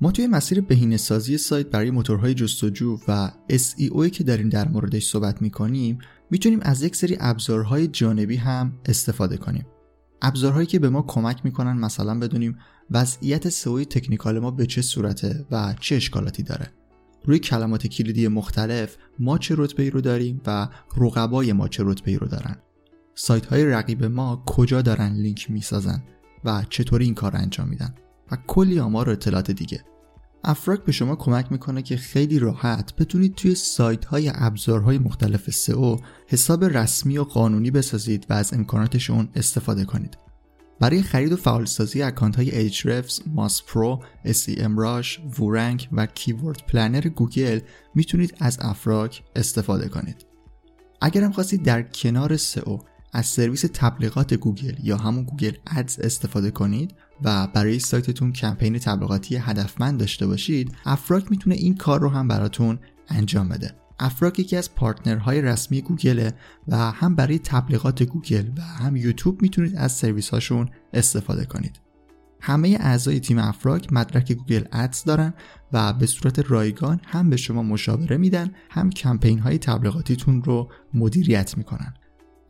ما توی مسیر بهینه سازی سایت برای موتورهای جستجو و SEO که داریم در موردش صحبت می‌کنیم می‌تونیم از یک سری ابزارهای جانبی هم استفاده کنیم. ابزارهایی که به ما کمک می‌کنن مثلا بدونیم وضعیت سئوی تکنیکال ما به چه صورته و چه اشکالاتی داره. روی کلمات کلیدی مختلف ما چه رتبه رو داریم و رقبای ما چه رتبه رو دارن. سایت های رقیب ما کجا دارن لینک می‌سازن و چطوری این کار انجام میدن و کلی آمار و اطلاعات دیگه افراک به شما کمک می‌کنه که خیلی راحت بتونید توی سایت های ابزارهای مختلف SEO حساب رسمی و قانونی بسازید و از امکاناتشون استفاده کنید برای خرید و فعالسازی account های Ahrefs, Pro، SEMrush، Woorank و Keyword Planner گوگل می‌تونید از افراک استفاده کنید. اگر هم خواستید در کنار SEO از سرویس تبلیغات گوگل یا همون Google Ads استفاده کنید و برای سایتتون کمپین تبلیغاتی هدفمند داشته باشید افراک می‌تونه این کار رو هم براتون انجام بده. افراک یکی از partner های رسمی گوگله و هم برای تبلیغات گوگل و هم یوتیوب می‌تونید از سرویس هاشون استفاده کنید. همه اعضای تیم افراک مدرک Google Ads دارن و به صورت رایگان هم به شما مشاوره میدن هم کمپین های تبلیغاتیتون رو مدیریت می‌کنن.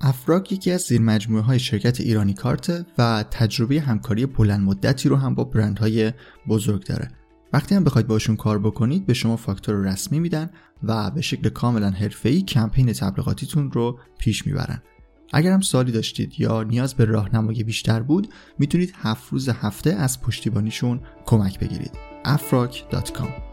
افراک یکی از زیر مجموعه های شرکت ایرانی کارت و تجربه همکاری بلند مدتی رو هم با برندهای بزرگ داره. وقتی هم بخواید باشون کار بکنید به شما فاکتور رسمی میدن و به شکل کاملا حرفه‌ای کمپین تبلیغاتیتون رو پیش می‌برن. اگر هم سوالی داشتید یا نیاز به راهنمایی بیشتر بود می‌تونید هفت روز هفته از پشتیبانیشون کمک بگیرید. afrock.com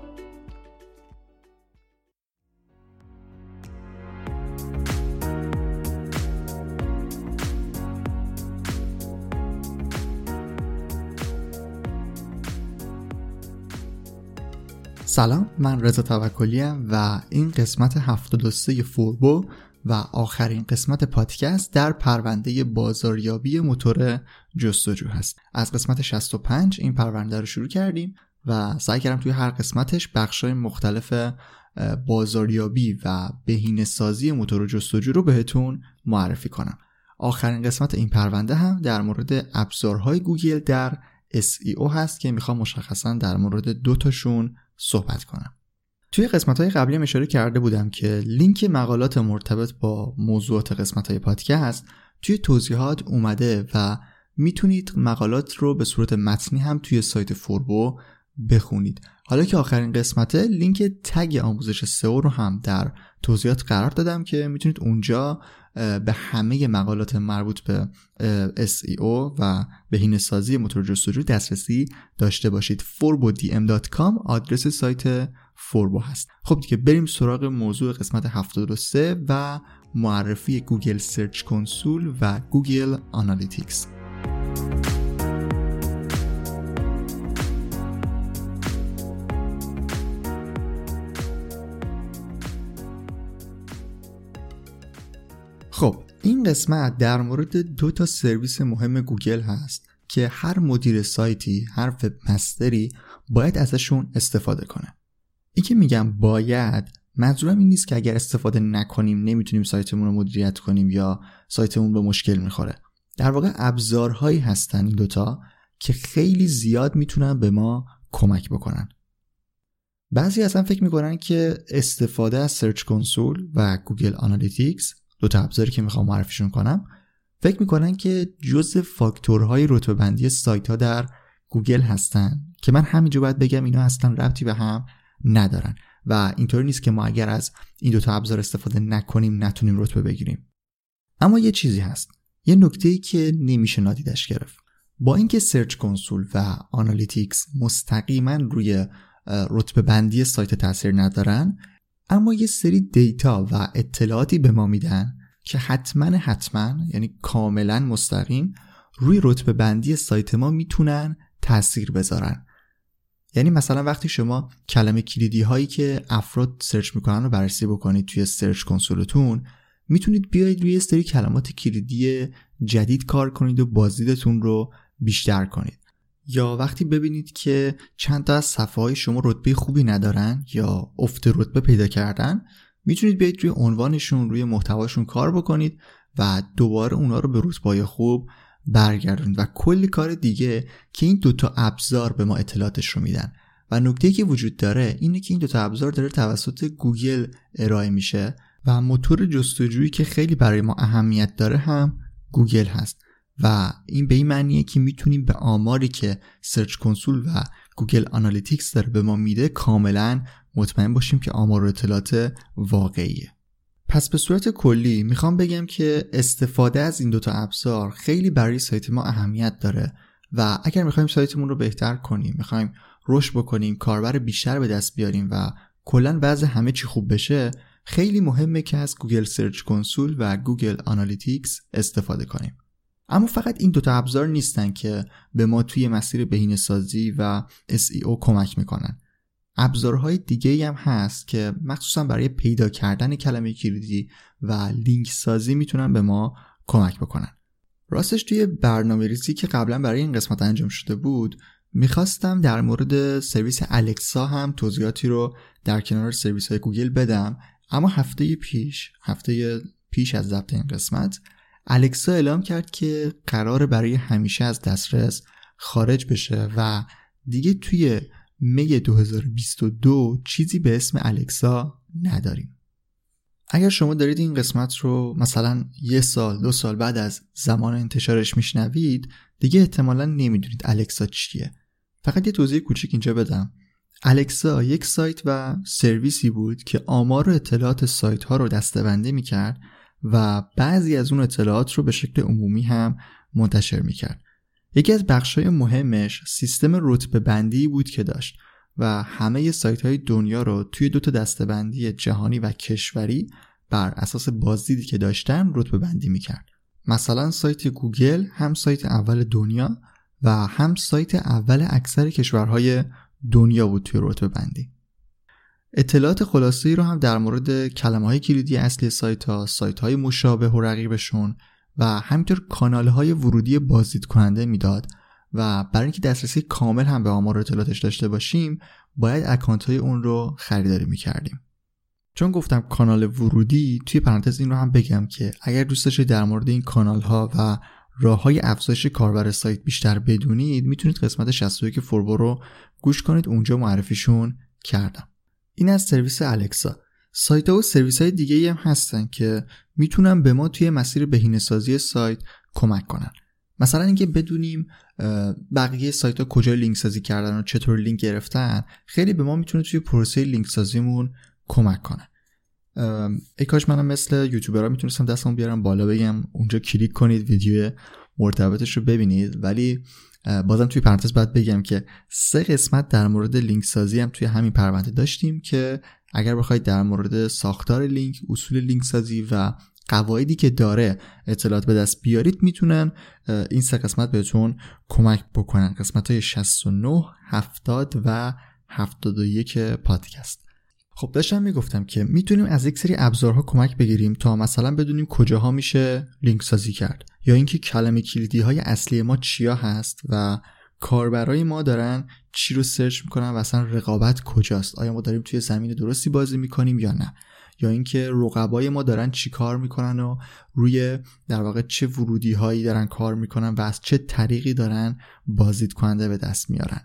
سلام من رضا توکلی و این قسمت 73 فوربو و آخرین قسمت پادکست در پرونده بازاریابی موتور جستجو هست. از قسمت 65 این پرونده رو شروع کردیم و سعی کردم توی هر قسمتش بخشای مختلف بازاریابی و بهینه سازی موتور جستجو رو بهتون معرفی کنم. آخرین قسمت این پرونده هم در مورد ابزارهای گوگل در SEO هست که می‌خوام مشخصا در مورد دو تاشون صحبت کنم. توی قسمت های قبلی اشاره کرده بودم که لینک مقالات مرتبط با موضوعات قسمت های پادکست توی توضیحات اومده و می‌تونید مقالات رو به صورت متنی هم توی سایت فوربو بخونید. حالا که آخرین قسمته لینک تگ آموزش سئو رو هم در توضیحات قرار دادم که می‌تونید اونجا به همه مقالات مربوط به SEO و بهینه سازی موتور جستجو دسترسی داشته باشید. forbodm.com آدرس سایت فوربو هست. خب دیگه بریم سراغ موضوع قسمت 73 و معرفی گوگل سرچ کنسول و گوگل آنالیتیکس. خب این قسمت در مورد دو تا سرویس مهم گوگل هست که هر مدیر سایتی هر webmaster ی باید ازشون استفاده کنه. این که میگم باید منظورم این نیست که اگر استفاده نکنیم نمی‌تونیم سایتمون رو مدیریت کنیم یا سایتمون به مشکل می‌خوره. در واقع ابزارهایی هستن این دوتا که خیلی زیاد می‌تونن به ما کمک بکنن. بعضی اصلا فکر می‌کنن که استفاده از search console و گوگل analytics دو تا ابزاری که می‌خوام معرفیشون کنم. فکر می‌کنن که جزء فاکتورهای رتبه بندی سایت ها در گوگل هستن که من همینجا باید بگم اینا اصلا ربطی به هم ندارن. و اینطوری نیست که ما اگر از این دوتا ابزار استفاده نکنیم نتونیم رتبه بگیریم. اما یه چیزی هست. یه نکته ای که نمیشه نادیدش گرفت. با اینکه سرچ کنسول و آنالیتیکس مستقیما روی رتبه بندی سایت تاثیر ندارن اما یه سری دیتا و اطلاعاتی به ما میدن که حتما حتما یعنی کاملا مستقیم روی رتبه بندی سایت ما می‌تونن تاثیر بذارن. یعنی مثلا وقتی شما کلمه کلیدی هایی که افراد سرچ می‌کنن رو بررسی بکنید توی سرچ کنسولتون می‌تونید بیاید رو یه سری کلمات کلیدی جدید کار کنید و بازدیدتون رو بیشتر کنید. یا وقتی ببینید که چند تا از صفحه های شما رتبه خوبی ندارن یا افت رتبه پیدا کردن می‌تونید بیاید روی عنوانشون روی محتواشون کار بکنید و دوباره اونا رو به رتبه خوب برگردونید و کلی کار دیگه که این دوتا ابزار به ما اطلاعاتش رو میدن. و نکته که وجود داره اینه که این دوتا ابزار داره توسط گوگل ارائه میشه و موتور جستجویی که خیلی برای ما اهمیت داره هم گوگل هست. و این به این معنیه که می‌تونیم به آماری که سرچ کنسول و گوگل آنالیتیکس داره به ما میده کاملا مطمئن باشیم که آمار و اطلاعات واقعیه. پس به صورت کلی می‌خوام بگم که استفاده از این دوتا ابزار خیلی برای سایت ما اهمیت داره و اگر می‌خوایم سایتمون رو بهتر کنیم می‌خوایم رشد بکنیم کاربر بیشتر به دست بیاریم و کلا وضع همه چی خوب بشه خیلی مهمه که از گوگل سرچ کنسول و گوگل آنالیتیکس استفاده کنیم. اما فقط این دوتا ابزار نیستن که به ما توی مسیر بهینه سازی و SEO کمک می‌کنن. ابزارهای دیگه هم هست که مخصوصا برای پیدا کردن کلمه کلیدی و لینک سازی می‌تونن به ما کمک بکنن. راستش توی برنامه ریزی که قبلا برای این قسمت انجام شده بود می‌خواستم در مورد سرویس الکسا هم توضیحاتی رو در کنار سرویس های گوگل بدم اما هفته پیش هفته پیش از ضبط این قسمت الکسا اعلام کرد که قراره برای همیشه از دسترس خارج بشه و دیگه توی می 2022 چیزی به اسم الکسا نداریم. اگر شما دارید این قسمت رو مثلا یه سال دو سال بعد از زمان انتشارش میشنوید دیگه احتمالا نمی‌دونید الکسا چیه. فقط یه توضیح کوچیک اینجا بدم. الکسا یک سایت و سرویسی بود که آمار و اطلاعات سایت ها رو دستبنده می‌کرد و بعضی از اون اطلاعات رو به شکل عمومی هم منتشر می‌کرد. یکی از بخشای مهمش سیستم رتبه بندی بود که داشت و همه سایت های دنیا رو توی دو تا دستبندی جهانی و کشوری بر اساس بازدیدی که داشتن رتبه بندی می‌کرد. مثلا سایت گوگل هم سایت اول دنیا و هم سایت اول اکثر کشورهای دنیا بود توی رتبه بندی. اطلاعات خلاصه رو هم در مورد کلمه های کلیدی اصلی سایت ها سایت های مشابه و رقیبشون و همینطور کانال های ورودی بازدید کننده می‌داد و برای اینکه دسترسی کامل هم به آمار اطلاعاتش داشته باشیم باید اکانت های اون رو خریداری می‌کردیم. چون گفتم کانال ورودی توی پرانتز این رو هم بگم که اگر دوست داشتید در مورد این کانال ها و راه های افزایش کاربر سایت بیشتر بدونید می‌تونید قسمت 61 فوربو رو گوش کنید. اونجا معرفیشون کردم. این از سرویس الکسا. سایت ها و سرویس های دیگه هم هستن که می‌تونن به ما توی مسیر بهینه‌سازی سایت کمک کنن. مثلا اینکه بدونیم بقیه سایت ها کجا لینک سازی کردن و چطور لینک گرفتن خیلی به ما می‌تونه توی پروسه لینک سازیمون کمک کنه. ای کاش منم مثل یوتیوبرها می‌تونستم دستمون بیارم بالا بگم اونجا کلیک کنید ویدیو مرتبطش رو ببینید. ولی بازم توی پرانتز باید بگم که سه قسمت در مورد لینک سازی هم توی همین پرونده داشتیم که اگر بخواید در مورد ساختار لینک اصول لینک سازی و قواعدی که داره اطلاعات به دست بیارید می‌تونن این سه قسمت بهتون کمک بکنن. قسمت های 69 70 و 71 پادکست. خب داشتم می‌گفتم که می‌تونیم از یک سری ابزارها کمک بگیریم تا مثلا بدونیم کجاها میشه لینک سازی کرد یا اینکه کلمه کلیدی های اصلی ما چیا هست و کاربرای ما دارن چی رو سرچ می‌کنن و اصلا رقابت کجاست؟ آیا ما داریم توی زمین درستی بازی می‌کنیم یا نه؟ یا اینکه رقبای ما دارن چی کار می‌کنن و روی در واقع چه ورودی هایی دارن کار می‌کنن و از چه طریقی دارن بازدید کننده به دست میارن؟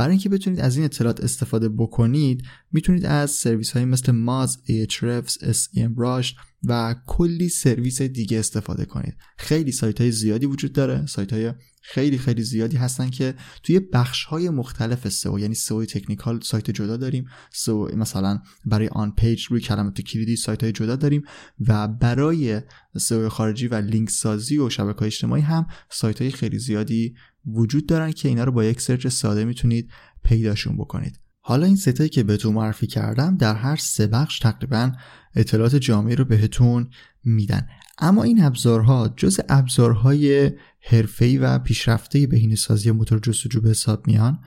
برای اینکه بتونید از این اطلاعات استفاده بکنید می‌تونید از سرویس های مثل ماز، Ahrefs, SEMrush و کلی سرویس دیگه استفاده کنید. خیلی سایت های زیادی وجود داره سایت های خیلی خیلی زیادی هستن که توی بخش های مختلف سئو یعنی سئو تکنیکال سایت جدا داریم سئو مثلا برای on page روی کلمات کلیدی سایت های جدا داریم و برای سئو خارجی و لینک سازی و شبکه اجتماعی هم سایت های خیلی زیادی وجود دارن که اینا رو با یک سرچ ساده می‌تونید پیداشون بکنید. حالا این سه تایی که بهتون معرفی کردم در هر سه بخش تقریبا اطلاعات جامعی رو بهتون میدن. اما این ابزارها جزء ابزارهای حرفه‌ای و پیشرفته بهینه‌سازی موتور جستجو به حساب میان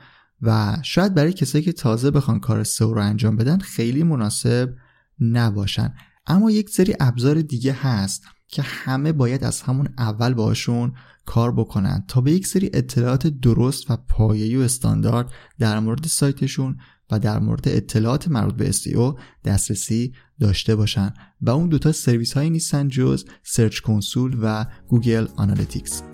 و شاید برای کسایی که تازه بخوان کار سئو رو انجام بدن خیلی مناسب نباشن. اما یک سری ابزار دیگه هست که همه باید از همون اول باشون کار بکنن تا به یک سری اطلاعات درست و پایه‌ای و استاندارد در مورد سایتشون و در مورد اطلاعات مربوط به SEO دسترسی داشته باشن. و اون دوتا سرویس هایی نیستن جز Search Console و Google Analytics.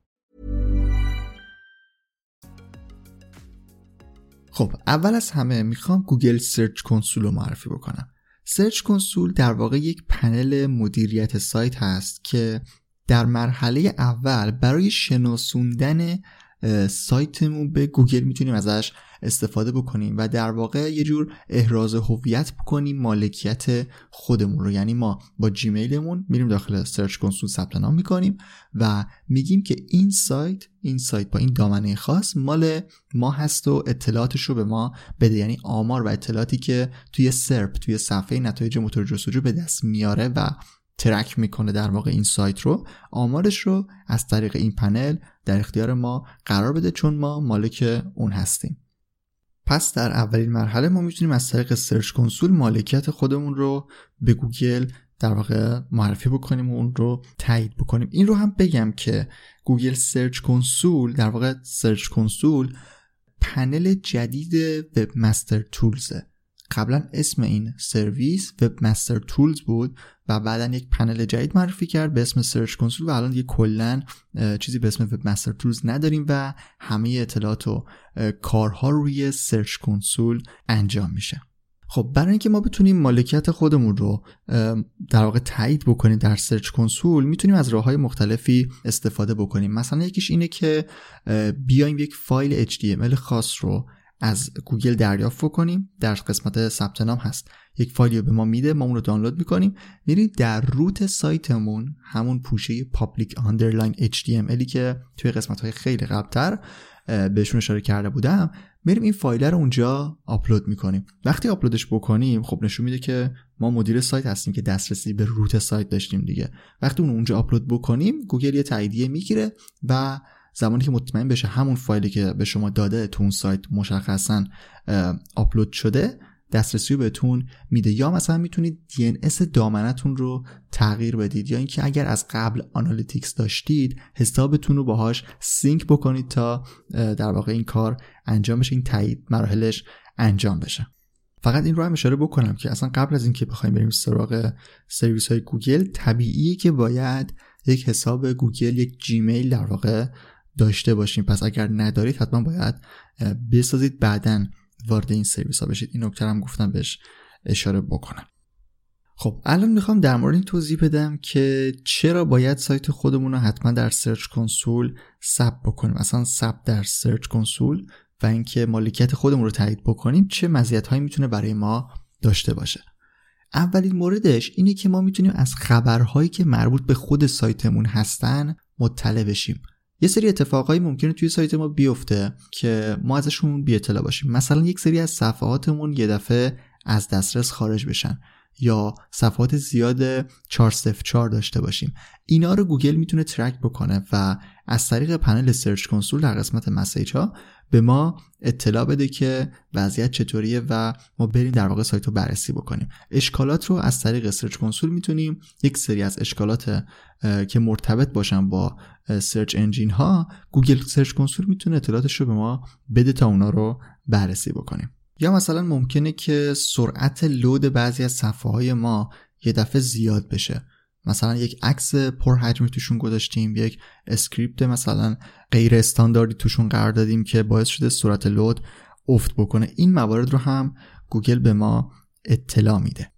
خب اول از همه می‌خوام Google Search Console رو معرفی بکنم. Search Console در واقع یک پنل مدیریت سایت هست که در مرحله اول برای شناسوندن سایتمون به گوگل می‌تونیم ازش استفاده بکنیم و در واقع یه جور احراز هویت بکنیم مالکیت خودمون رو. یعنی ما با جیمیلمون میریم داخل Search Console ثبت نام می‌کنیم و میگیم که این سایت این سایت با این دامنه خاص مال ما هست و اطلاعاتش رو به ما بده. یعنی آمار و اطلاعاتی که توی SERP توی صفحه نتایج موتور جستجو به دست میاره و track می‌کنه در واقع این سایت رو. آمارش رو از طریق این پنل در اختیار ما قرار بده چون ما مالک اون هستیم. پس در اولین مرحله ما می‌تونیم از طریق Search Console مالکیت خودمون رو به گوگل در واقع معرفی بکنیم و اون رو تایید بکنیم. این رو هم بگم که Google Search Console در واقع Search Console پنل جدید Webmaster Tools ه. قبلا اسم این سرویس Webmaster Tools بود و بعدا یک پنل جدید معرفی کرد به اسم Search Console و الان دیگه کلا چیزی به اسم Webmaster Tools نداریم و همه اطلاعات و کارها روی Search Console انجام میشه. خب برای اینکه ما بتونیم مالکیت خودمون رو در واقع تایید بکنیم در Search Console می‌تونیم از راه های مختلفی استفاده بکنیم. مثلا یکیش اینه که بیایم یک فایل HTML خاص رو از گوگل دریافت بکنیم. در قسمت ثبت نام هست. یک فایلی رو به ما میده. ما اون رو دانلود می‌کنیم. میریم در root سایتمون همون پوشه public underline HTML ی که توی قسمت های خیلی قبلتر بهشون اشاره کرده بودم میریم این فایل رو اونجا آپلود می‌کنیم. وقتی آپلودش بکنیم خب نشون میده که ما مدیر سایت هستیم که دسترسی به root سایت داشتیم دیگه. وقتی اون اونجا آپلود بکنیم گوگل یه تاییدیه می‌گیره و زمانی که مطمئن بشه همون فایلی که به شما داده تو اون سایت مشخصا آپلود شده دسترسی بهتون میده. یا مثلا می‌تونید DNS دامنتون رو تغییر بدید. یا اینکه اگر از قبل Analytics داشتید حسابتون رو باهاش sync بکنید تا در واقع این کار انجام بشه این تایید مراحلش انجام بشه. فقط این رو هم اشاره بکنم که اصلا قبل از اینکه بخوایم بریم سراغ سرویس های گوگل طبیعیه که باید یک حساب گوگل یک جیمیل در واقع داشته باشیم پس اگر ندارید حتما باید بسازید. بعدا وارد این سرویس ها بشید. این نکته هم گفتم بهش اشاره بکنم. خب الان می‌خوام در مورد این توضیح بدم که چرا باید سایت خودمون رو حتما در Search Console ثبت بکنیم. مثلا ثبت در سرچ کنسول و اینکه مالکیت خودمون رو تایید بکنیم چه مزیت هایی می‌تونه برای ما داشته باشه. اولین موردش اینه که ما می‌تونیم از خبرهایی که مربوط به خود سایتمون هستن مطلع بشیم. یه سری اتفاقایی ممکنه توی سایت ما بیفته که ما ازشون بی اطلاع باشیم. مثلا یک سری از صفحاتمون یه دفعه از دسترس خارج بشن یا صفحات زیاد 404 داشته باشیم. اینا رو گوگل می‌تونه track بکنه و از طریق پنل Search Console در قسمت message ها به ما اطلاع بده که وضعیت چطوریه و ما بریم در واقع سایت رو بررسی بکنیم. اشکالات رو از طریق Search Console می‌تونیم یک سری از اشکالات که مرتبط باشن با search engine ها Google Search Console می‌تونه اطلاعاتش رو به ما بده تا اونا رو بررسی بکنیم. یا مثلا ممکنه که سرعت load بعضی از صفحه های ما یه دفعه زیاد بشه. مثلا یک عکس پرحجمی توشون گذاشتیم یک اسکریپت مثلا غیر استانداردی توشون قرار دادیم که باعث شده سرعت load افت بکنه. این موارد رو هم گوگل به ما اطلاع میده.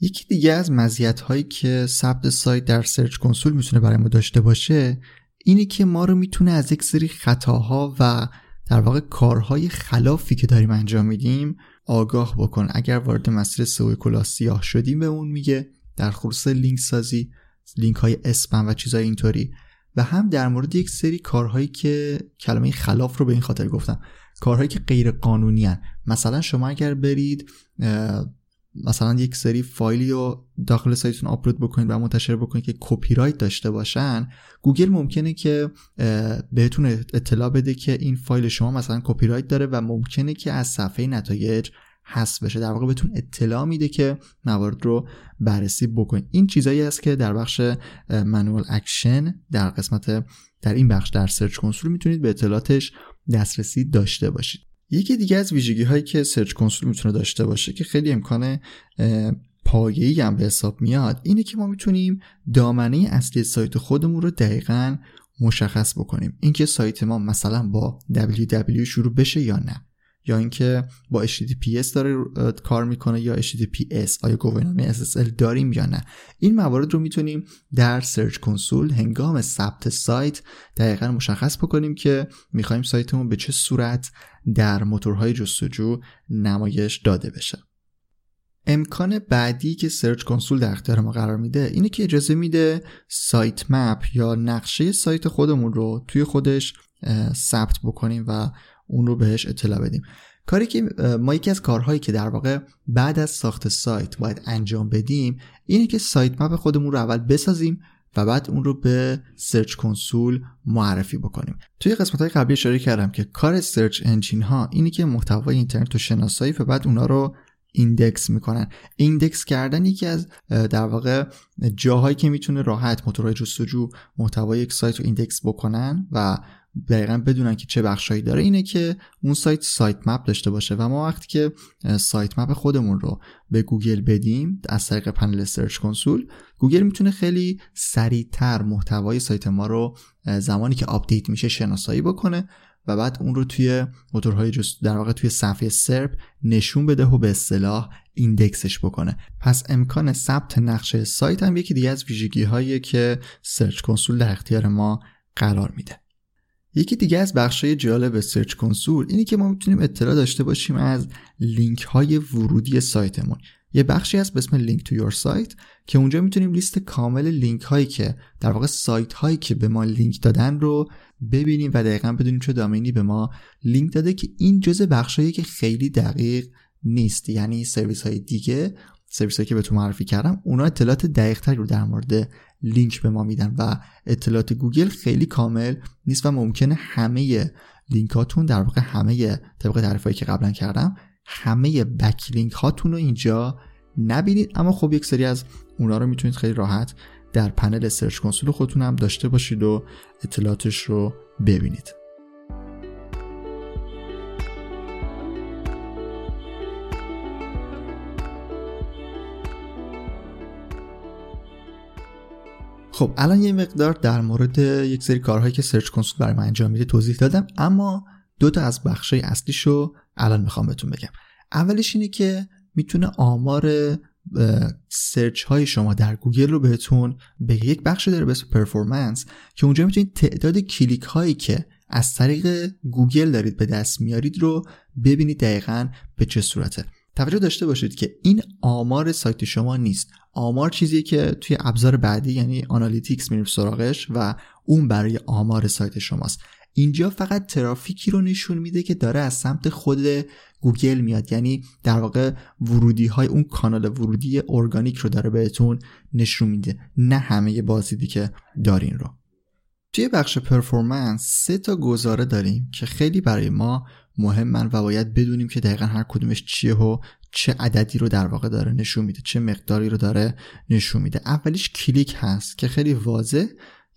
یکی دیگه از مزیت هایی که ثبت سایت در Search Console می‌تونه برای ما داشته باشه اینه که ما رو می‌تونه از یک سری خطاها و در واقع کارهای خلافی که داریم انجام میدیم آگاه بکنه. اگر وارد مسیر سئوی کلاه سیاه شدیم بهمون میگه در خصوص لینک سازی لینک های اسپم و چیزهای اینطوری. و هم در مورد یک سری کارهایی که کلمه خلاف رو به این خاطر گفتم. کارهایی که غیر قانونی هن. مثلا شما اگر برید مثلا یک سری فایلی رو داخل سایتتون آپلود بکنید و منتشر بکنید که کپی رایت داشته باشن گوگل ممکنه که بهتون اطلاع بده که این فایل شما مثلا کپی رایت داره و ممکنه که از صفحه نتایج حذف بشه. در واقع بهتون اطلاع میده که موارد رو بررسی بکنید. این چیزایی است که در بخش manual action در قسمت در این بخش در Search Console می‌تونید به اطلاعاتش دسترسی داشته باشید. یکی دیگه از ویژگی هایی که Search Console می‌تونه داشته باشه که خیلی امکان پایه‌ای هم به حساب میاد اینه که ما می‌تونیم دامنه اصلی سایت خودمون رو دقیقا مشخص بکنیم. اینکه سایت ما مثلا با www شروع بشه یا نه. یا اینکه با HTTP داره کار می‌کنه یا HTTPS آیا گواهینامه SSL داریم یا نه؟ این موارد رو می‌تونیم در Search Console هنگام ثبت سایت دقیقا مشخص بکنیم که می‌خوایم سایتمون به چه صورت در موتورهای جستجو نمایش داده بشه. امکان بعدی که Search Console در اختیار ما قرار میده اینه که اجازه میده sitemap یا نقشه سایت خودمون رو توی خودش ثبت بکنیم و اون رو بهش اطلاع بدیم. کاری که ما یکی از کارهایی که در واقع بعد از ساخت سایت باید انجام بدیم اینه که sitemap خودمون رو اول بسازیم و بعد اون رو به Search Console معرفی بکنیم. توی قسمت های قبلی اشاره کردم که کار search engine ها اینه که محتوای اینترنت رو شناسایی و بعد اونا رو index می‌کنن. index کردن یکی از در واقع جاهایی که می‌تونه راحت موتورهای جستجو محتوای یک سایت رو index بکنن و دقیقا بدونن که چه بخشهایی داره اینه که اون سایت sitemap داشته باشه و ما وقتی که sitemap خودمون رو به گوگل بدیم از طریق پنل Search Console گوگل می‌تونه خیلی سریعتر محتوای سایت ما رو زمانی که update میشه شناسایی بکنه و بعد اون رو توی موتورهای جست در واقع توی صفحه SERP نشون بده و به اصطلاح index ش بکنه. پس امکان ثبت نقشه سایت هم یکی دیگه از ویژگی هایی که Search Console در اختیار ما قرار میده. یکی دیگه از بخشای جالب Search Console اینه که ما می‌تونیم اطلاع داشته باشیم از لینک های ورودی سایتمون. یه بخشی هست به اسم link to your site که اونجا می‌تونیم لیست کامل لینک هایی که در واقع سایت هایی که به ما لینک دادن رو ببینیم و دقیقا بدونیم چه domain ی به ما لینک داده که این جزء بخشایی که خیلی دقیق نیست یعنی سرویس های دیگه سرویس هایی که بهتون معرفی کردم اونا اطلاعات دقیق تری رو در مورد لینک به ما میدن و اطلاعات گوگل خیلی کامل نیست و ممکنه همه لینکاتون در واقع همه طبق تعریفایی که قبلا کردم همه backlink هاتون رو اینجا نبینید. اما خب یک سری از اونا رو می‌تونید خیلی راحت در پنل Search Console خودتون هم داشته باشید و اطلاعاتش رو ببینید. خب الان یه مقدار در مورد یک سری کارهایی که Search Console برای من انجام میده توضیح دادم اما دو تا از بخشای اصلیش رو الان می‌خوام بهتون بگم. اولش اینه که می‌تونه آمار search های شما در گوگل رو بهتون بگه یک بخش داره به اسم performance که اونجا می‌تونید تعداد کلیک هایی که از طریق گوگل دارید به دست میارید رو ببینید دقیقا به چه صورته. توجه داشته باشید که این آمار سایت شما نیست. آمار چیزی که توی ابزار بعدی یعنی Analytics میریم سراغش و اون برای آمار سایت شماست. اینجا فقط ترافیکی رو نشون میده که داره از سمت خود گوگل میاد. یعنی در واقع ورودی های اون کانال ورودی ارگانیک رو داره بهتون نشون میده نه همه بازدیدی که دارین رو. توی بخش performance سه تا گزاره داریم که خیلی برای ما مهمن و باید بدونیم که دقیقا هر کدومش چیه و چه عددی رو در واقع داره نشون میده چه مقداری رو داره نشون میده. اولیش کلیک هست که خیلی واضح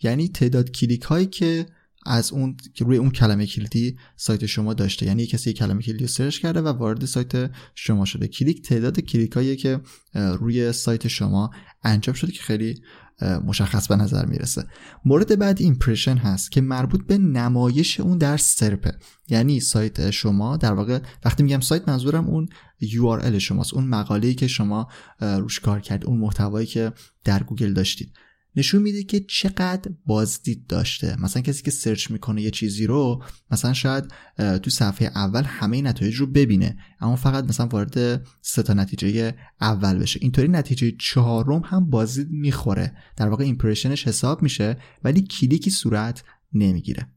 یعنی تعداد کلیک هایی که از اون روی اون کلمه کلیدی سایت شما داشته. یعنی کسی کلمه کلیدی رو search کرده و وارد سایت شما شده. کلیک تعداد کلیک هایی که روی سایت شما انجام شده که خیلی مشخص به نظر می‌رسه. مورد بعد impression هست که مربوط به نمایش اون در SERP ه یعنی سایت شما در واقع وقتی میگم سایت منظورم اون URL شماست اون مقاله‌ای که شما روش کار کرد اون محتوایی که در گوگل داشتید. نشون میده که چقدر بازدید داشته. مثلا کسی که search می‌کنه یه چیزی رو مثلا شاید تو صفحه اول همه نتایج رو ببینه اما فقط مثلا وارد سه تا نتیجه اول بشه. اینطوری نتیجه چهارم هم بازدید می‌خوره. در واقع impression ش حساب میشه ولی کلیکی صورت نمی‌گیره.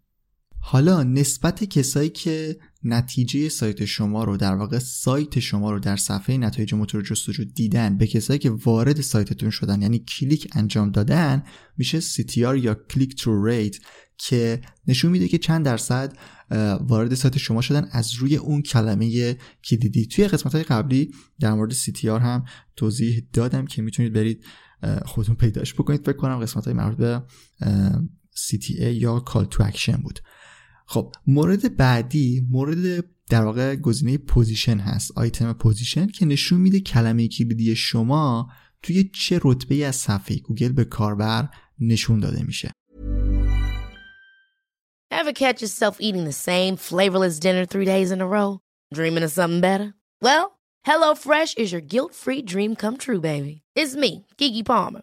حالا نسبت کسایی که نتیجه سایت شما رو در واقع سایت شما رو در صفحه نتایج موتور جستجو دیدن به کسایی که وارد سایتتون شدن یعنی کلیک انجام دادن میشه CTR یا click-through rate که نشون میده که چند درصد وارد سایت شما شدن از روی اون کلمه کلیدی. توی قسمت های قبلی در مورد CTR هم توضیح دادم که می‌تونید برید خودتون پیداش بکنید. فکر کنم قسمت های مربوط به CTA یا Call to Action بود. خب مورد بعدی مورد در واقع گزینه position هست آیتم position که نشون میده کلمه کلیدی شما توی چه رتبه از صفحه گوگل به کاربر نشون داده میشه Ever catch yourself eating the same flavorless dinner three days in a row? Dreaming of something better? Well, HelloFresh is your guilt-free dream come true, baby. It's me, Keke Palmer.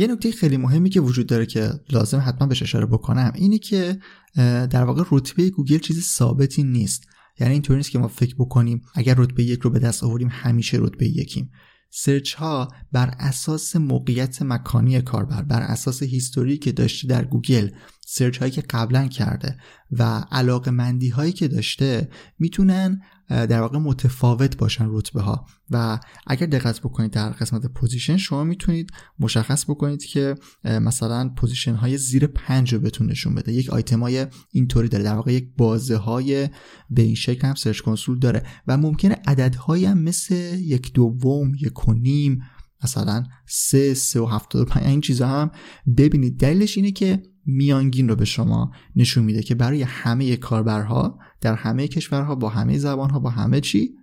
یه نکته خیلی مهمی که وجود داره که لازم حتما بهش اشاره بکنم اینه که در واقع رتبه گوگل چیز ثابتی نیست. یعنی اینطوری نیست که ما فکر بکنیم اگر رتبه یک رو به دست آوریم همیشه رتبه یکیم. search ها بر اساس موقعیت مکانی کاربر بر اساس history ای که داشته در گوگل search هایی که قبلا کرده و علاقه مندی هایی که داشته می‌تونن در واقع متفاوت باشن رتبه ها و اگر دقت بکنید در قسمت position شما می‌تونید مشخص بکنید که مثلا position های زیر پنج رو بتون نشون بده. یک آیتم های اینطوری داره. در واقع یک بازه های به این شکل هم Search Console داره. و ممکنه عددهایی هم مثل یک دوم یک و نیم مثلا سه سه و هفتاد و پنج این چیزها هم ببینید. دلیلش اینه که میانگین رو به شما نشون میده که برای همه کاربرها در همه کشورها با همه زبانها با همه چی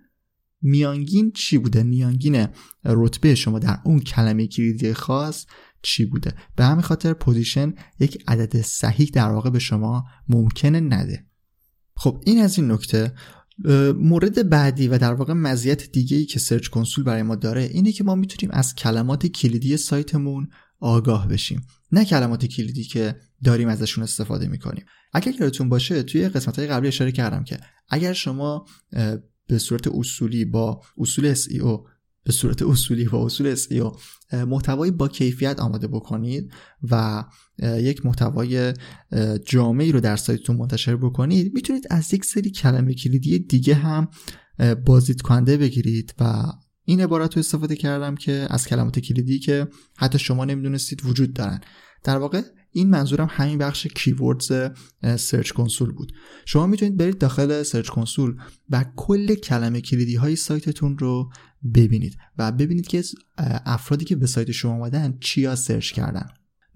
میانگین چی بوده؟ میانگین رتبه شما در اون کلمه کلیدی خاص چی بوده؟ به همین خاطر position یک عدد صحیح در واقع به شما ممکنه نده. خب این از این نکته. مورد بعدی و در واقع مزیت دیگه که Search Console برای ما داره اینه که ما می‌تونیم از کلمات کلیدی سایتمون آگاه بشیم. نه کلمات کلیدی که داریم ازشون استفاده می‌کنیم. اگر یادتون باشه توی قسمت های قبلی اشاره کردم که اگر شما به صورت اصولی با اصول SEO به صورت اصولی با اصول SEO محتوایی با کیفیت آماده بکنید و یک محتوای جامعی رو در سایتتون منتشر بکنید می‌تونید از یک سری کلمه کلیدی دیگه هم بازدید کننده بگیرید و این عبارت رو استفاده کردم که از کلمات کلیدی که حتی شما نمی‌دونستید وجود دارن. در واقع این منظورم همین بخش کیوردز Search Console بود. شما می‌تونید برید داخل Search Console و کل کلمه کلیدی های سایتتون رو ببینید و ببینید که افرادی که به سایت شما آمدن چیا search کردن.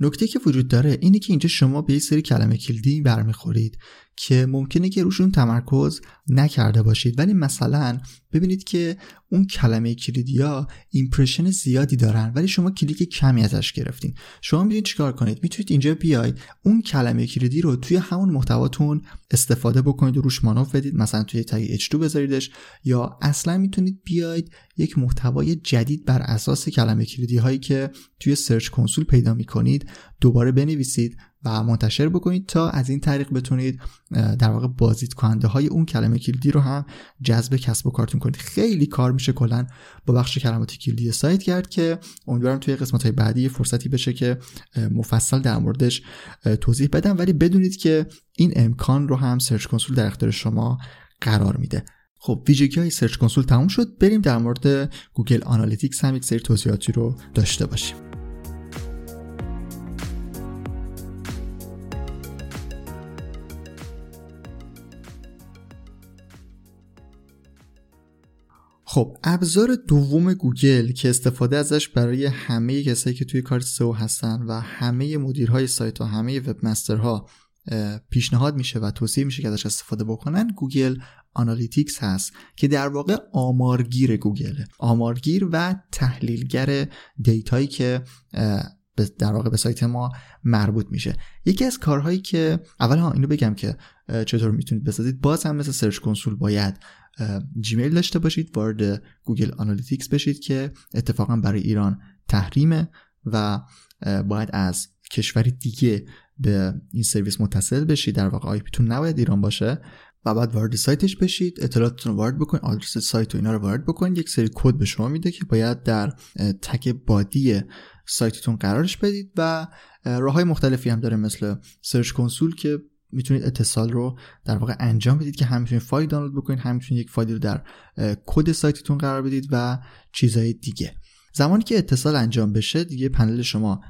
نکته که وجود داره اینه که اینجا شما به یک سری کلمه کلیدی برمیخورید که ممکنه که روشون تمرکز نکرده باشید. ولی مثلا ببینید که اون کلمه کلیدی ها impression زیادی دارن ولی شما کلیک کمی ازش گرفتین. شما می‌تونید چیکار کنید؟ می‌تونید اینجا بیاید اون کلمه کلیدی رو توی همون محتواتون استفاده بکنید و روش مانور بدید. مثلا توی تگ H2 بذاریدش. یا اصلا می‌تونید بیاید یک محتوای جدید بر اساس کلمه کلیدی هایی که توی سرچ کنسول پیدا می‌کنید دوباره بنویسید. و منتشر بکنید تا از این طریق بتونید در واقع بازدید کننده های اون کلمه کلیدی رو هم جذب کسب و کارتون کنید. خیلی کار میشه کلا با بخش کلمات کلیدی سایت کرد که امیدوارم توی قسمت های بعدی فرصتی بشه که مفصل در موردش توضیح بدم. ولی بدونید که این امکان رو هم Search Console در اختیار شما قرار میده. خب ویژگی های Search Console تموم شد. بریم در مورد Google Analytics هم یک سری توضیحاتی رو داشته باشیم. خب ابزار دوم گوگل که استفاده ازش برای همه کسایی که توی کار سئو هستن و همه مدیرهای سایت و همه webmaster ها پیشنهاد میشه و توصیه میشه که ازش استفاده بکنن Google Analytics هست که در واقع آمارگیر گوگل آمارگیر و تحلیلگر data یی که در واقع به سایت ما مربوط میشه. یکی از کارهایی که اول ها اینو بگم که چطور می‌تونید بسازید؟ باز هم مثل Search Console باید جیمیل داشته باشید وارد Google Analytics بشید که اتفاقا برای ایران تحریمه و باید از کشوری دیگه به این سرویس متصل بشید. در واقع IP تون نباید ایران باشه و بعد وارد سایتش بشید. اطلاعاتتون رو وارد بکنید آدرس سایت و اینا رو وارد بکنید. یک سری کد به شما میده که باید در tag body سایتتون قرارش بدید و راه های مختلفی هم داره مثل Search Console که می‌تونید اتصال رو در واقع انجام بدید که هم می‌تونید فایل دانلود بکنید هم می‌تونید یک فایل رو در کد سایتتون قرار بدید و چیزهای دیگه. زمانی که اتصال انجام بشه دیگه پنل شما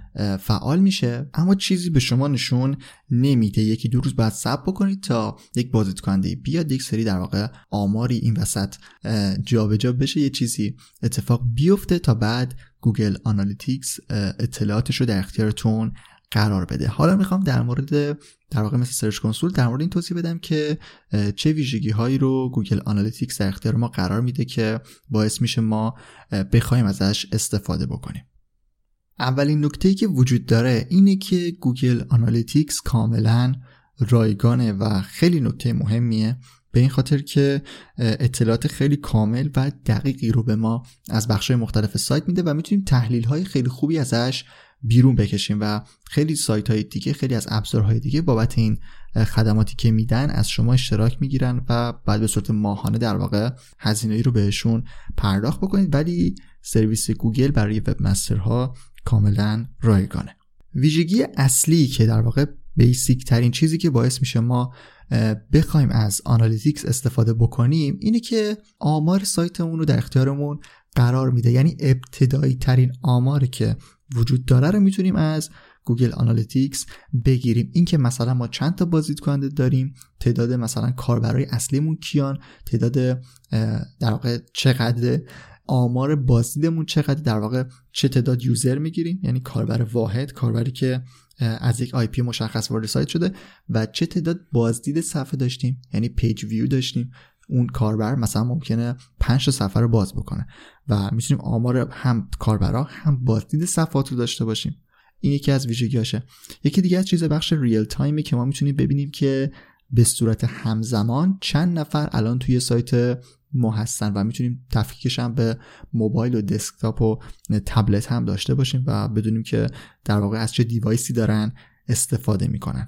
فعال میشه اما چیزی به شما نشون نمیده. یکی دو روز بعد صبر بکنید تا یک بازدید کننده بیاد یک سری در واقع آماری این وسط جابجا بشه. یه چیزی اتفاق بیفته تا بعد Google Analytics اطلاعاتش رو در اختیارتون قرار بده. حالا می‌خوام در مورد در واقع مثل Search Console در مورد این توضیح بدم که چه ویژگی هایی رو Google Analytics در اختیار ما قرار میده که باعث میشه ما بخوایم ازش استفاده بکنیم. اولین نکته که وجود داره اینه که Google Analytics کاملا رایگانه و خیلی نکته مهمیه. به این خاطر که اطلاعات خیلی کامل و دقیقی رو به ما از بخش مختلف سایت میده و می‌تونیم تحلیل های خیلی خوبی ازش بیرون بکشیم و خیلی سایت های دیگه خیلی از ابزارهای دیگه بابت این خدماتی که میدن از شما اشتراک می‌گیرن و بعد به صورت ماهانه در واقع هزینه رو بهشون پرداخت بکنید. ولی سرویس گوگل برای وب ها کاملا رایگانه. ویژگی اصلی که در واقع basic ترین چیزی که باعث میشه ما بخوایم از Analytics استفاده بکنیم اینه که آمار سایتمون رو در اختیارمون قرار میده. یعنی ابتدایی ترین آماری که وجود داره رو می‌تونیم از Google Analytics بگیریم. اینکه مثلا ما چند تا بازدید کننده داریم تعداد مثلا کاربرای اصلیمون کیان تعداد در واقع چقدر آمار بازدیدمون چقدر در واقع چه تعداد user می‌گیریم یعنی کاربر واحد کاربری که از یک IP مشخص وارد سایت شده و چه تعداد بازدید صفحه داشتیم یعنی پیج ویو داشتیم اون کاربر مثلا ممکنه 5 تا صفحه رو باز بکنه. و می‌تونیم آمار هم کاربرا هم بازدید صفحات رو داشته باشیم. این یکی از ویژگیاشه یکی دیگه از چیز بخش real time ی که ما می‌تونیم ببینیم که به صورت همزمان چند نفر الان توی سایت ما هستن و می‌تونیم تفکیکش هم به موبایل و دسکتاپ و تبلت هم داشته باشیم و بدونیم که در واقع از چه device ی دارن استفاده می‌کنن.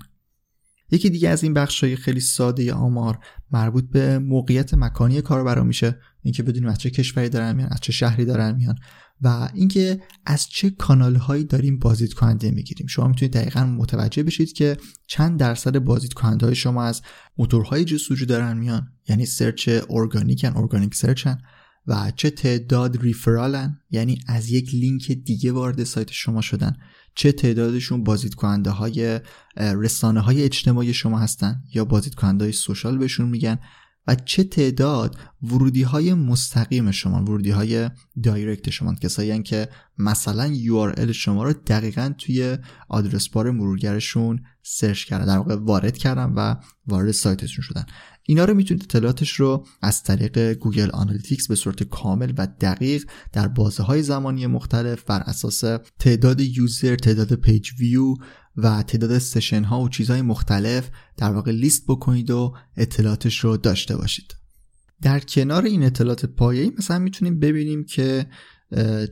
یکی دیگه از این بخش های خیلی ساده آمار مربوط به موقعیت مکانی کاربرا میشه. اینکه بدونیم از چه کشوری دارن میان از چه شهری دارن میان و اینکه از چه کانال هایی داریم بازدید کننده می‌گیریم. شما می‌تونید دقیقا متوجه بشید که چند درصد بازدید کننده های شما از موتورهای جستجو دارن میان یعنی search organic ن organic search ن و چه تعداد referral ن یعنی از یک لینک دیگه وارد سایت شما شدن. چه تعدادشون بازدید کننده های رسانه های اجتماعی شما هستن یا بازدید کننده های social بهشون میگن و چه تعداد ورودی های مستقیم شما ورودی های direct شما. کسایی که مثلا URL شما رو دقیقا توی address bar مرورگرشون search کردن در واقع وارد کردن و وارد سایتشون شدن. اینا رو می‌تونید اطلاعاتش رو از طریق Google Analytics به صورت کامل و دقیق در بازه های زمانی مختلف بر اساس تعداد user تعداد پیج ویو و تعداد session ها و چیزهای مختلف در واقع لیست بکنید و اطلاعاتش رو داشته باشید. در کنار این اطلاعات پایه‌ای مثلا می‌تونیم ببینیم که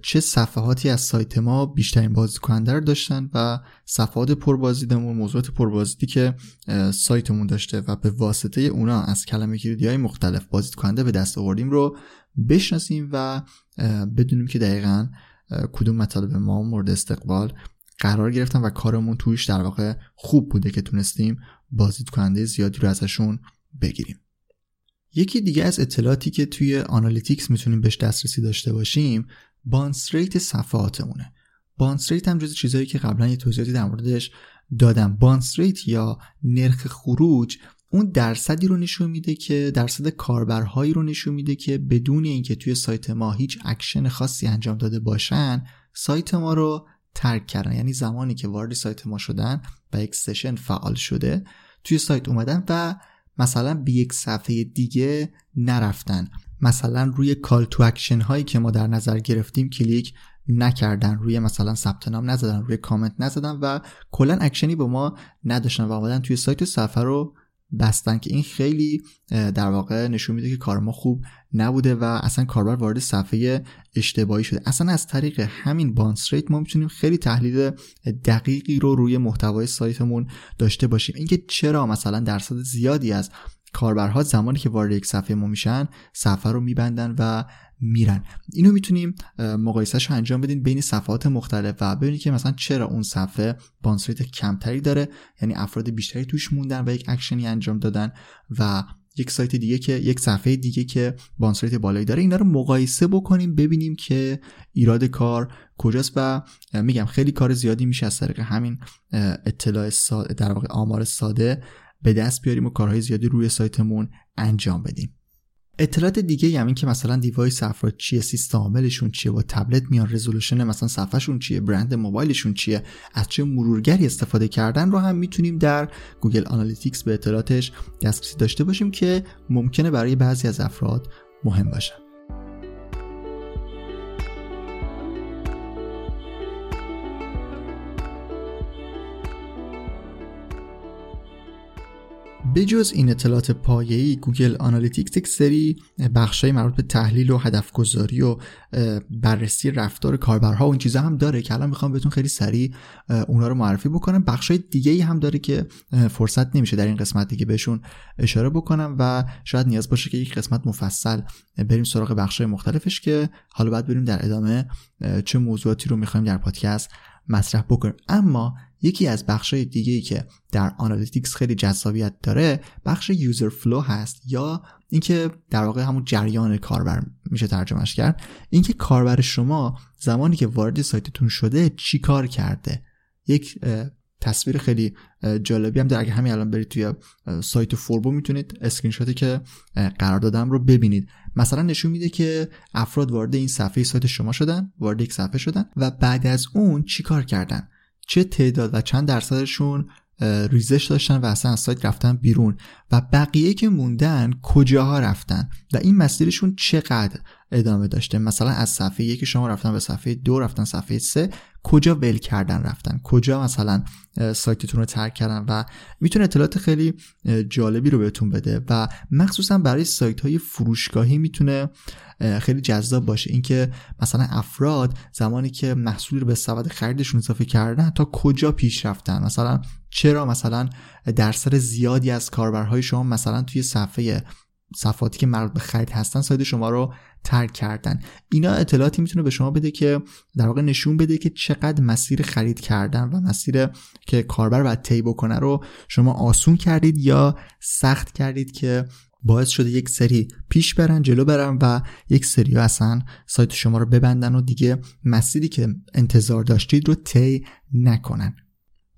چه صفحاتی از سایت ما بیشترین بازدید کننده رو داشتن و صفحات پربازدیدمون موضوعات پربازدیدی که سایتمون داشته و به واسطه اونا از کلمه کلیدی های مختلف بازدید کننده به دست آوردیم رو بشناسیم و بدونیم که دقیقا کدوم مطالب ما مورد استقبال قرار گرفتن و کارمون توش در واقع خوب بوده که تونستیم بازدید کننده زیادی رو ازشون بگیریم. یکی دیگه از اطلاعاتی که توی Analytics می‌تونیم بهش دسترسی داشته باشیم bounce rate صفحاتمونه. bounce rate هم جز چیزهایی که قبلا یه توضیحاتی در موردش دادم. bounce rate یا نرخ خروج اون درصدی رو نشون میده که درصد کاربرهایی رو نشون میده که بدون اینکه توی سایت ما هیچ اکشن خاصی انجام داده باشن سایت ما رو ترک کردن. یعنی زمانی که وارد سایت ما شدن و یک session فعال شده توی سایت اومدن و مثلا به یک صفحه دیگه نرفتن. مثلا روی call to action هایی که ما در نظر گرفتیم کلیک نکردن. روی مثلا ثبت نام نزدن روی کامنت نزدن و کلا اکشنی به ما نداشتن و آمدن توی سایت صفحه رو بستن که این خیلی در واقع نشون میده که کار ما خوب نبوده و اصلا کاربر وارد صفحه اشتباهی شده. اصلا از طریق همین bounce rate ما می‌تونیم خیلی تحلیل دقیقی رو روی محتوای سایتمون داشته باشیم. اینکه چرا مثلا درصد زیادی از کاربرها زمانی که وارد یک صفحه ما میشن صفحه رو میبندن و میرن. اینو می‌تونیم مقایسهش رو انجام بدین بین صفحات مختلف و ببینید که مثلا چرا اون صفحه بانس کمتری داره. یعنی افراد بیشتری توش موندن و یک اکشنی انجام دادن و یک سایت دیگه که یک صفحه دیگه که بانس بالایی داره. اینا رو مقایسه بکنیم ببینیم که ایراد کار کجاست و میگم خیلی کار زیادی میشه از طریق همین اطلاع ساده در واقع آمار ساده به دست بیاریم و کارهای زیادی روی سایتمون انجام بدیم. اطلاعات دیگه این که مثلا device افراد چیه سیستم عاملشون چیه با تبلت میان resolution مثلا صفحهشون چیه برند موبایلشون چیه از چه مرورگری استفاده کردن رو هم می‌تونیم در Google Analytics به اطلاعاتش دسترسی داشته باشیم که ممکنه برای بعضی از افراد مهم باشه. بجز این اطلاعات پایه‌ای Google Analytics یک سری بخشای مربوط به تحلیل و هدف گذاری و بررسی رفتار کاربرها و این چیزا هم داره که الان می‌خوام بهتون خیلی سریع اونا رو معرفی بکنم. بخشای دیگه ای هم داره که فرصت نمیشه در این قسمت دیگه بهشون اشاره بکنم و شاید نیاز باشه که یک قسمت مفصل بریم سراغ بخشای مختلفش که حالا بعد بریم در ادامه چه موضوعاتی رو می‌خوایم در پادکست مطرح بکنیم. اما یکی از بخشای دیگه که در Analytics خیلی جذابیت داره بخش user flow هست یا اینکه در واقع همون جریان کاربر میشه ترجمهش کرد اینکه کاربر شما زمانی که وارد سایتتون شده چی کار کرده؟ یک تصویر خیلی جالبی هم در اگه همین الان برید توی سایت فوربو می‌تونید اسکرین شاتی که قرار دادم رو ببینید. مثلا نشون میده که افراد وارد این صفحه سایت شما شدن وارد یک صفحه شدن و بعد از اون چی کار کردن؟ چه تعداد و چند درصدشون ریزش داشتن و اصلا از سایت رفتن بیرون و بقیه که موندن کجاها رفتن و این مسیرشون چقدر؟ ادامه داشته. مثلا از صفحه یک شما رفتن به صفحه دو رفتن صفحه سه کجا ول کردن رفتن؟ کجا مثلا سایتتون رو ترک کردن؟ و می‌تونه اطلاعات خیلی جالبی رو بهتون بده. و مخصوصا برای سایت های فروشگاهی می‌تونه خیلی جذاب باشه. اینکه مثلا افراد زمانی که محصولی رو به سبد خریدشون اضافه کردن تا کجا پیش رفتن؟ مثلا چرا مثلا درصد زیادی از کاربرهای شما مثلا توی صفحه صفحاتی که مربوط به خرید هستن سایت شما رو ترک کردن. اینا اطلاعاتی می‌تونه به شما بده که در واقع نشون بده که چقدر مسیر خرید کردن و مسیر که کاربر باید طی بکنه رو شما آسون کردید یا سخت کردید که باعث شده یک سری پیش برن جلو برن و یک سری اصلا سایت شما رو ببندن و دیگه مسیری که انتظار داشتید رو طی نکنن.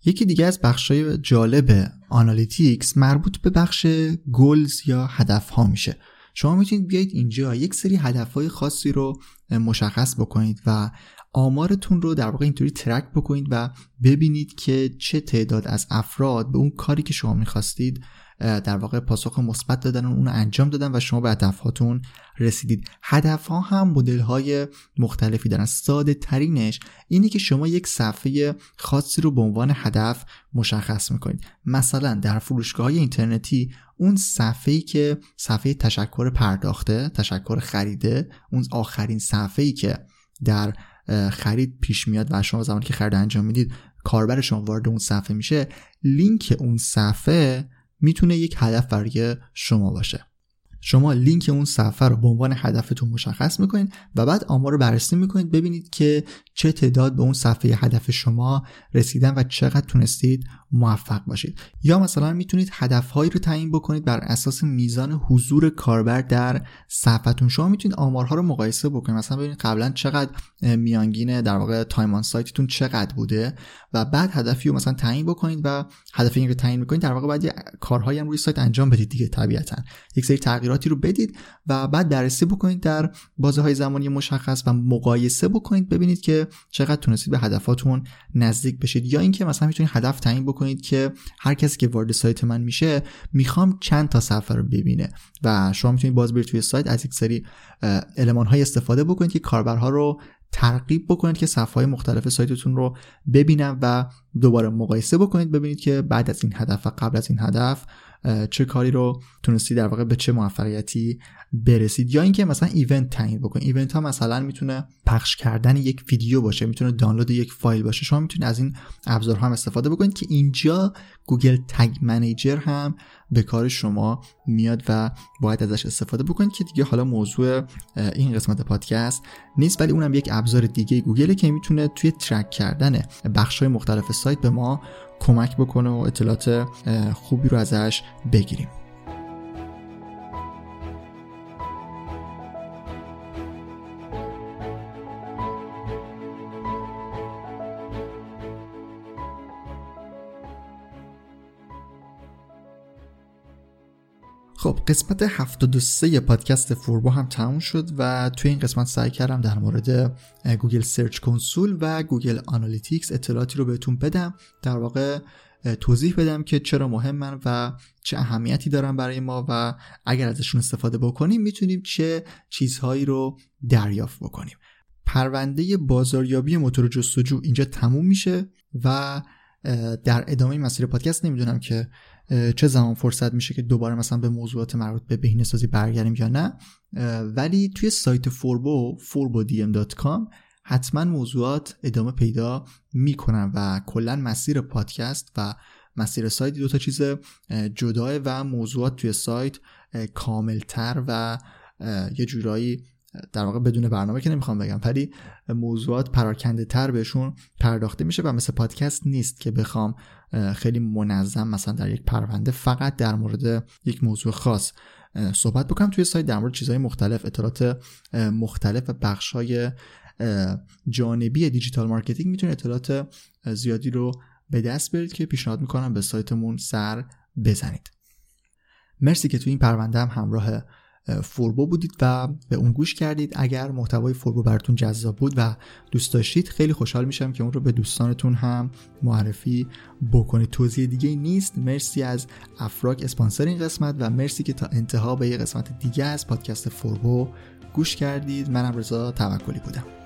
یکی دیگه از بخشای جالب Analytics مربوط به بخش goals یا هدف ها میشه. شما می‌تونید بیایید اینجا یک سری هدف های خاصی رو مشخص بکنید و آمارتون رو در واقع اینطوری track بکنید و ببینید که چه تعداد از افراد به اون کاری که شما می‌خواستید در واقع پاسخ مثبت دادن و اون انجام دادن و شما به هدفهاتون رسیدید. هدف ها هم مدل های مختلفی دارن. ساده ترینش اینه که شما یک صفحه خاصی رو به عنوان هدف مشخص می‌کنید. مثلا در فروشگاه های اینترنتی اون صفحه‌ای که صفحه تشکر پرداخته تشکر خریده اون آخرین صفحه‌ای که در خرید پیش میاد و شما زمانی که خرید انجام می‌دید کاربر شما وارد اون صفحه میشه لینک اون صفحه می‌تونه یک هدف برای شما باشه. شما لینک اون صفحه رو به عنوان هدفتون مشخص می‌کنید و بعد آمار رو بررسی می‌کنید ببینید که چه تعداد به اون صفحه هدف شما رسیدن و چقدر تونستید موفق باشید. یا مثلا می‌تونید هدفهایی رو تعیین بکنید بر اساس میزان حضور کاربر در صفحتون. شما می‌تونید آمارها رو مقایسه بکنید. مثلا ببینید قبلا چقدر میانگین در واقع تایم آن سایتتون چقدر بوده و بعد هدفی رو مثلا تعیین بکنید و هدفی رو تعیین می‌کنید در واقع بعد کارهایی هم روی سایت انجام بدید دیگه طبیعتا. یک سری تغییراتی رو بدید و بعد بررسی بکنید در بازه های زمانی مشخص و مقایسه بکنید ببینید که چقدر تونستید به هدفاتون نزدیک بشید. یا اینکه مثلا می‌تونید هدف تعیین بکنید که هر کسی که وارد سایت من میشه می‌خوام چند تا صفحه رو ببینه و شما می‌تونید باز برید توی سایت از یک سری المان هایی استفاده بکنید که کاربرها رو ترغیب بکنید که صفحه های مختلف سایتتون رو ببینن و دوباره مقایسه بکنید ببینید که بعد از این هدف و قبل از این هدف چه کاری رو تونستی در واقع به چه موفقیتی برسید؟ یا اینکه مثلا event تعیین بکن. event ها مثلا می‌تونه پخش کردن یک ویدیو باشه می‌تونه دانلود یک فایل باشه. شما می‌تونید از این ابزارها هم استفاده بکنید که اینجا Google Tag Manager هم به کار شما میاد و باید ازش استفاده بکنید که دیگه حالا موضوع این قسمت پادکست نیست ولی اونم یک ابزار دیگه گوگله که می‌تونه توی ترک کردن بخش های مختلف سایت به ما کمک بکنه و اطلاعات خوبی رو ازش بگیریم. قسمت 73 پادکست فوربو هم تموم شد و توی این قسمت سعی کردم در مورد Google Search Console و Google Analytics اطلاعاتی رو بهتون بدم. در واقع توضیح بدم که چرا مهمن و چه اهمیتی دارن برای ما و اگر ازشون استفاده بکنیم می‌تونیم چه چیزهایی رو دریافت بکنیم. پرونده بازاریابی موتور جستجو اینجا تموم میشه و در ادامه مسیر پادکست نمی‌دونم که چه زمان فرصت میشه که دوباره مثلا به موضوعات مربوط به بهینه سازی برگردیم یا نه؟ ولی توی سایت فوربو forbodm.com حتما موضوعات ادامه پیدا می‌کنن و کلا مسیر پادکست و مسیر سایت دو تا چیز جداه و موضوعات توی سایت کاملتر و یه جورایی در واقع بدون برنامه که نمی‌خوام بگم. ولی موضوعات پراکنده تر بهشون پرداخته میشه و مثل پادکست نیست که بخوام خیلی منظم مثلا در یک پرونده فقط در مورد یک موضوع خاص صحبت بکنم. توی سایت در مورد چیزهای مختلف اطلاعات مختلف و بخشهای جانبی digital marketing می‌تونید اطلاعات زیادی رو به دست بیارید که پیشنهاد می‌کنم به سایتمون سر بزنید. مرسی که توی این پرونده هم همراه فوربو بودید و به اون گوش کردید. اگر محتوای فوربو براتون جذاب بود و دوست داشتید خیلی خوشحال میشم که اون رو به دوستانتون هم معرفی بکنید. توضیح دیگه نیست. مرسی از افراک اسپانسر این قسمت و مرسی که تا انتها به یه قسمت دیگه از پادکست فوربو گوش کردید. منم رضا توکلی بودم.